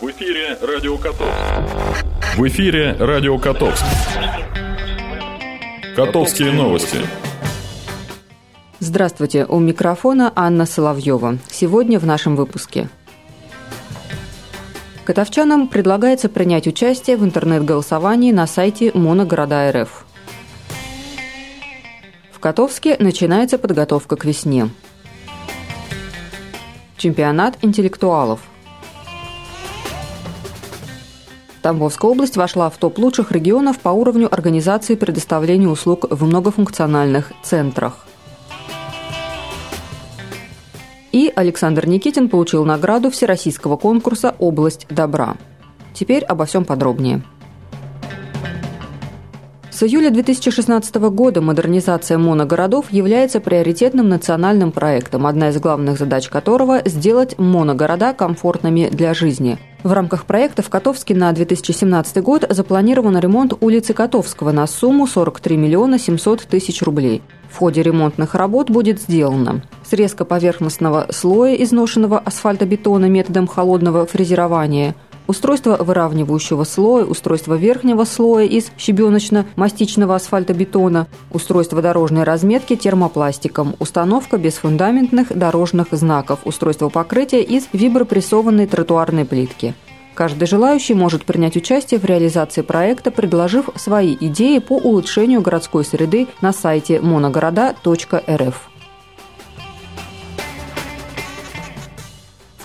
В эфире Радио Котовск. В эфире Радио Котовск. Котовские новости. Здравствуйте, у микрофона Анна Соловьева. Сегодня в нашем выпуске. Котовчанам предлагается принять участие в интернет-голосовании на сайте Моногорода РФ. В Котовске начинается подготовка к весне. Чемпионат интеллектуалов – Тамбовская область вошла в топ лучших регионов по уровню организации предоставления услуг в многофункциональных центрах. И Александр Никитин получил награду Всероссийского конкурса «Область добра». Теперь обо всем подробнее. С июля 2016 года модернизация моногородов является приоритетным национальным проектом, одна из главных задач которого – сделать моногорода комфортными для жизни. В рамках проекта в Котовске на 2017 год запланирован ремонт улицы Котовского на сумму 43 миллиона 700 тысяч рублей. В ходе ремонтных работ будет сделано срезка поверхностного слоя изношенного асфальтобетона методом холодного фрезерования – устройство выравнивающего слоя, устройство верхнего слоя из щебеночно-мастичного асфальтобетона, устройство дорожной разметки термопластиком, установка бесфундаментных дорожных знаков, устройство покрытия из вибропрессованной тротуарной плитки. Каждый желающий может принять участие в реализации проекта, предложив свои идеи по улучшению городской среды на сайте моногорода.рф.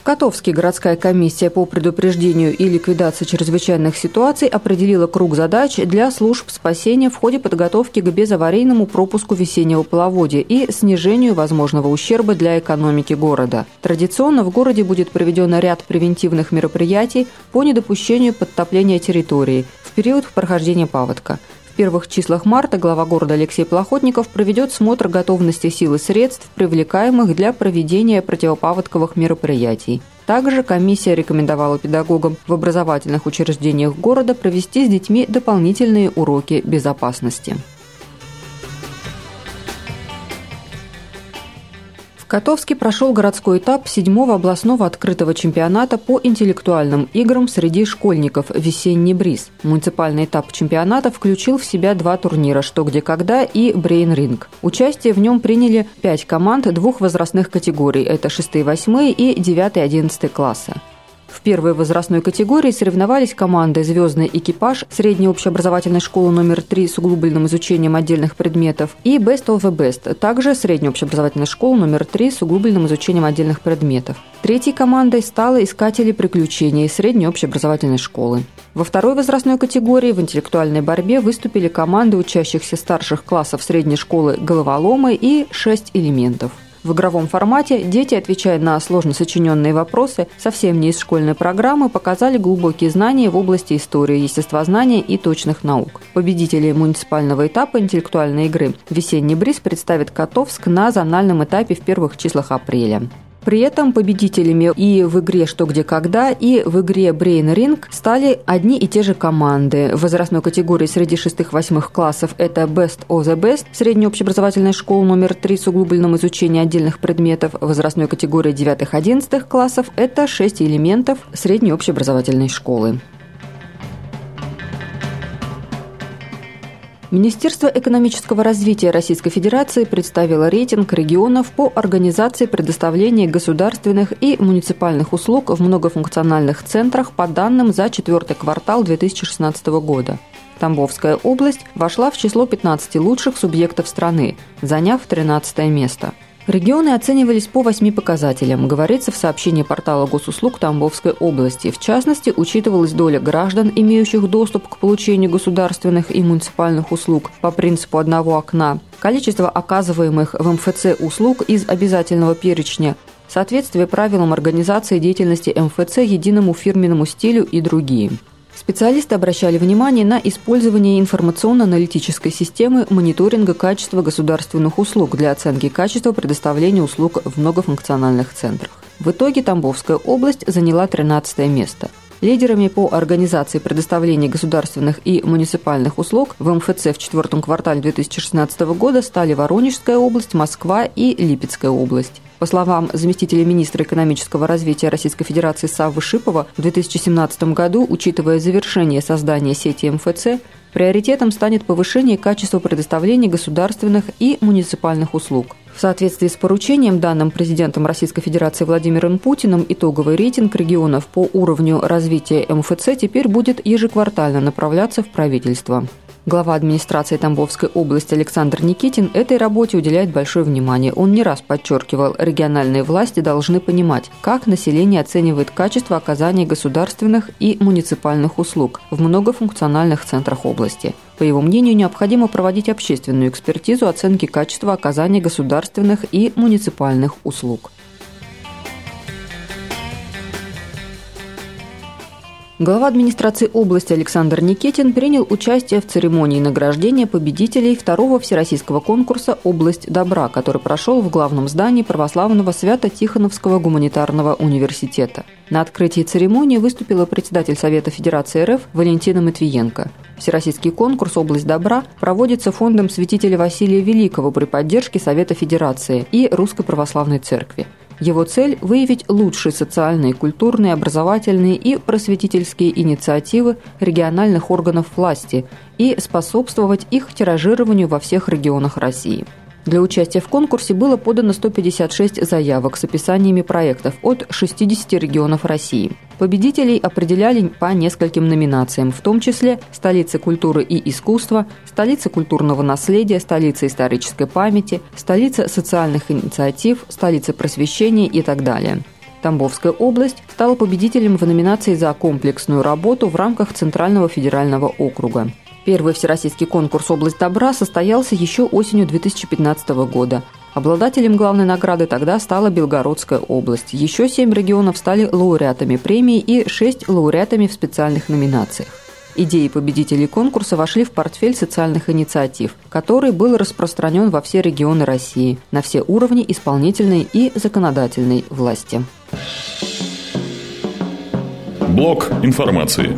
Котовске городская комиссия по предупреждению и ликвидации чрезвычайных ситуаций определила круг задач для служб спасения в ходе подготовки к безаварийному пропуску весеннего половодья и снижению возможного ущерба для экономики города. Традиционно в городе будет проведен ряд превентивных мероприятий по недопущению подтопления территории в период прохождения паводка – в первых числах марта глава города Алексей Плохотников проведет смотр готовности сил и средств, привлекаемых для проведения противопаводковых мероприятий. Также комиссия рекомендовала педагогам в образовательных учреждениях города провести с детьми дополнительные уроки безопасности. Котовский прошел городской этап седьмого областного открытого чемпионата по интеллектуальным играм среди школьников «Весенний бриз». Муниципальный этап чемпионата включил в себя два турнира «Что, где, когда» и «Брейн Ринг». Участие в нем приняли пять команд двух возрастных категорий – это 6-8 и 9-11 класса. В первой возрастной категории соревновались команды «Звездный экипаж» средней общеобразовательной школы номер 3 с углубленным изучением отдельных предметов и «Best of the Best», также средняя общеобразовательная школа номер 3 с углубленным изучением отдельных предметов. Третьей командой стала «Искатели приключений» средней общеобразовательной школы. Во второй возрастной категории в интеллектуальной борьбе выступили команды учащихся старших классов средней школы «Головоломы» и «Шесть элементов». В игровом формате дети, отвечая на сложно сочиненные вопросы, совсем не из школьной программы, показали глубокие знания в области истории, естествознания и точных наук. Победители муниципального этапа интеллектуальной игры «Весенний бриз» представит Котовск на зональном этапе в первых числах апреля. При этом победителями и в игре «Что, где, когда», и в игре «Brain Ring» стали одни и те же команды. В возрастной категории среди шестых-восьмых классов это «Best of the Best» средняя общеобразовательная школа номер 3 с углубленным изучением отдельных предметов. В возрастной категории девятых-одиннадцатых классов это «Шесть элементов» средней общеобразовательной школы. Министерство экономического развития Российской Федерации представило рейтинг регионов по организации предоставления государственных и муниципальных услуг в многофункциональных центрах по данным за четвертый квартал 2016 года. Тамбовская область вошла в число 15 лучших субъектов страны, заняв 13 место – Регионы оценивались по восьми показателям, говорится в сообщении портала госуслуг Тамбовской области. В частности, учитывалась доля граждан, имеющих доступ к получению государственных и муниципальных услуг по принципу одного окна, количество оказываемых в МФЦ услуг из обязательного перечня, соответствие правилам организации деятельности МФЦ единому фирменному стилю и другие. Специалисты обращали внимание на использование информационно-аналитической системы мониторинга качества государственных услуг для оценки качества предоставления услуг в многофункциональных центрах. В итоге Тамбовская область заняла 13 место. Лидерами по организации предоставления государственных и муниципальных услуг в МФЦ в четвертом квартале 2016 года стали Воронежская область, Москва и Липецкая область. По словам заместителя министра экономического развития Российской Федерации Саввы Шипова, в 2017 году, учитывая завершение создания сети МФЦ, приоритетом станет повышение качества предоставления государственных и муниципальных услуг. В соответствии с поручением, данным президентом Российской Федерации Владимиром Путиным, итоговый рейтинг регионов по уровню развития МФЦ теперь будет ежеквартально направляться в правительство. Глава администрации Тамбовской области Александр Никитин этой работе уделяет большое внимание. Он не раз подчеркивал, региональные власти должны понимать, как население оценивает качество оказания государственных и муниципальных услуг в многофункциональных центрах области. По его мнению, необходимо проводить общественную экспертизу оценки качества оказания государственных и муниципальных услуг. Глава администрации области Александр Никитин принял участие в церемонии награждения победителей второго всероссийского конкурса «Область добра», который прошел в главном здании православного Свято-Тихоновского гуманитарного университета. На открытии церемонии выступила председатель Совета Федерации РФ Валентина Матвиенко. Всероссийский конкурс «Область добра» проводится фондом святителя Василия Великого при поддержке Совета Федерации и Русской Православной Церкви. Его цель – выявить лучшие социальные, культурные, образовательные и просветительские инициативы региональных органов власти и способствовать их тиражированию во всех регионах России. Для участия в конкурсе было подано 156 заявок с описаниями проектов от 60 регионов России. Победителей определяли по нескольким номинациям, в том числе столица культуры и искусства, столица культурного наследия, столица исторической памяти, столица социальных инициатив, столица просвещения и так далее. Тамбовская область стала победителем в номинации за комплексную работу в рамках Центрального федерального округа. Первый всероссийский конкурс «Область добра» состоялся еще осенью 2015 года. Обладателем главной награды тогда стала Белгородская область. Еще семь регионов стали лауреатами премии и шесть лауреатами в специальных номинациях. Идеи победителей конкурса вошли в портфель социальных инициатив, который был распространен во все регионы России, на все уровни исполнительной и законодательной власти. Блок информации.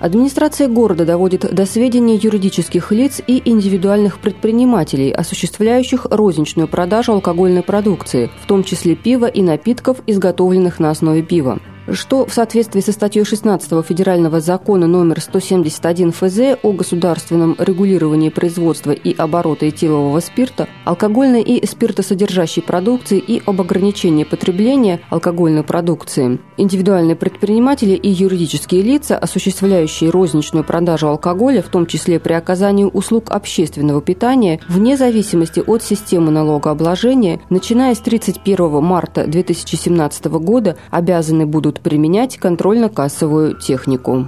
Администрация города доводит до сведения юридических лиц и индивидуальных предпринимателей, осуществляющих розничную продажу алкогольной продукции, в том числе пива и напитков, изготовленных на основе пива что в соответствии со статьей 16 Федерального закона номер 171 ФЗ о государственном регулировании производства и оборота этилового спирта, алкогольной и спиртосодержащей продукции и об ограничении потребления алкогольной продукции, индивидуальные предприниматели и юридические лица, осуществляющие розничную продажу алкоголя, в том числе при оказании услуг общественного питания, вне зависимости от системы налогообложения, начиная с 31 марта 2017 года обязаны будут применять контрольно-кассовую технику.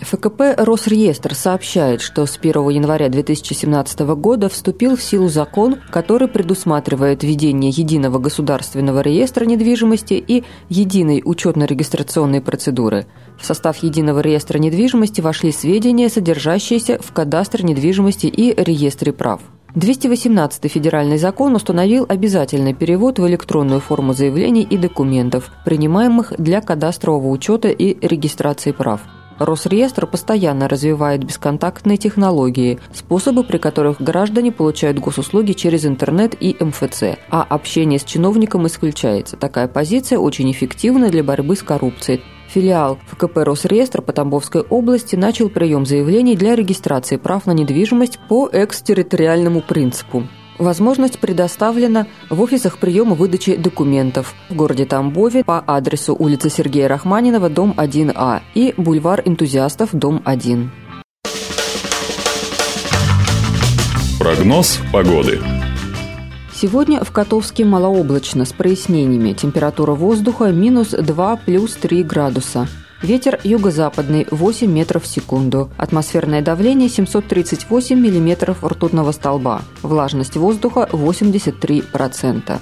ФКП «Росреестр» сообщает, что с 1 января 2017 года вступил в силу закон, который предусматривает введение единого государственного реестра недвижимости и единой учетно-регистрационной процедуры. В состав единого реестра недвижимости вошли сведения, содержащиеся в кадастре недвижимости и реестре прав. 218 федеральный закон установил обязательный перевод в электронную форму заявлений и документов, принимаемых для кадастрового учета и регистрации прав. Росреестр постоянно развивает бесконтактные технологии, способы, при которых граждане получают госуслуги через интернет и МФЦ, а общение с чиновником исключается. Такая позиция очень эффективна для борьбы с коррупцией. Филиал ФКП «Росреестр» по Тамбовской области начал прием заявлений для регистрации прав на недвижимость по экстерриториальному принципу. Возможность предоставлена в офисах приема выдачи документов в городе Тамбове по адресу улица Сергея Рахманинова, дом 1А и бульвар энтузиастов, дом 1. Прогноз погоды. Сегодня в Котовске малооблачно с прояснениями. Температура воздуха минус 2 плюс 3 градуса. Ветер юго-западный 8 метров в секунду. Атмосферное давление 738 миллиметров ртутного столба. Влажность воздуха 83%.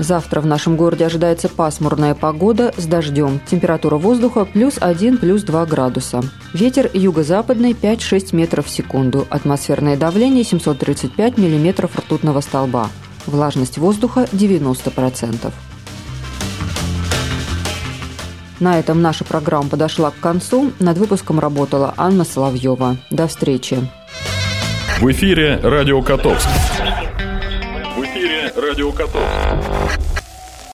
Завтра в нашем городе ожидается пасмурная погода с дождем. Температура воздуха плюс 1, плюс 2 градуса. Ветер юго-западный 5-6 метров в секунду. Атмосферное давление 735 миллиметров ртутного столба. Влажность воздуха 90%. На этом наша программа подошла к концу. Над выпуском работала Анна Соловьева. До встречи. В эфире «Радио Котовск». Радио Котовск.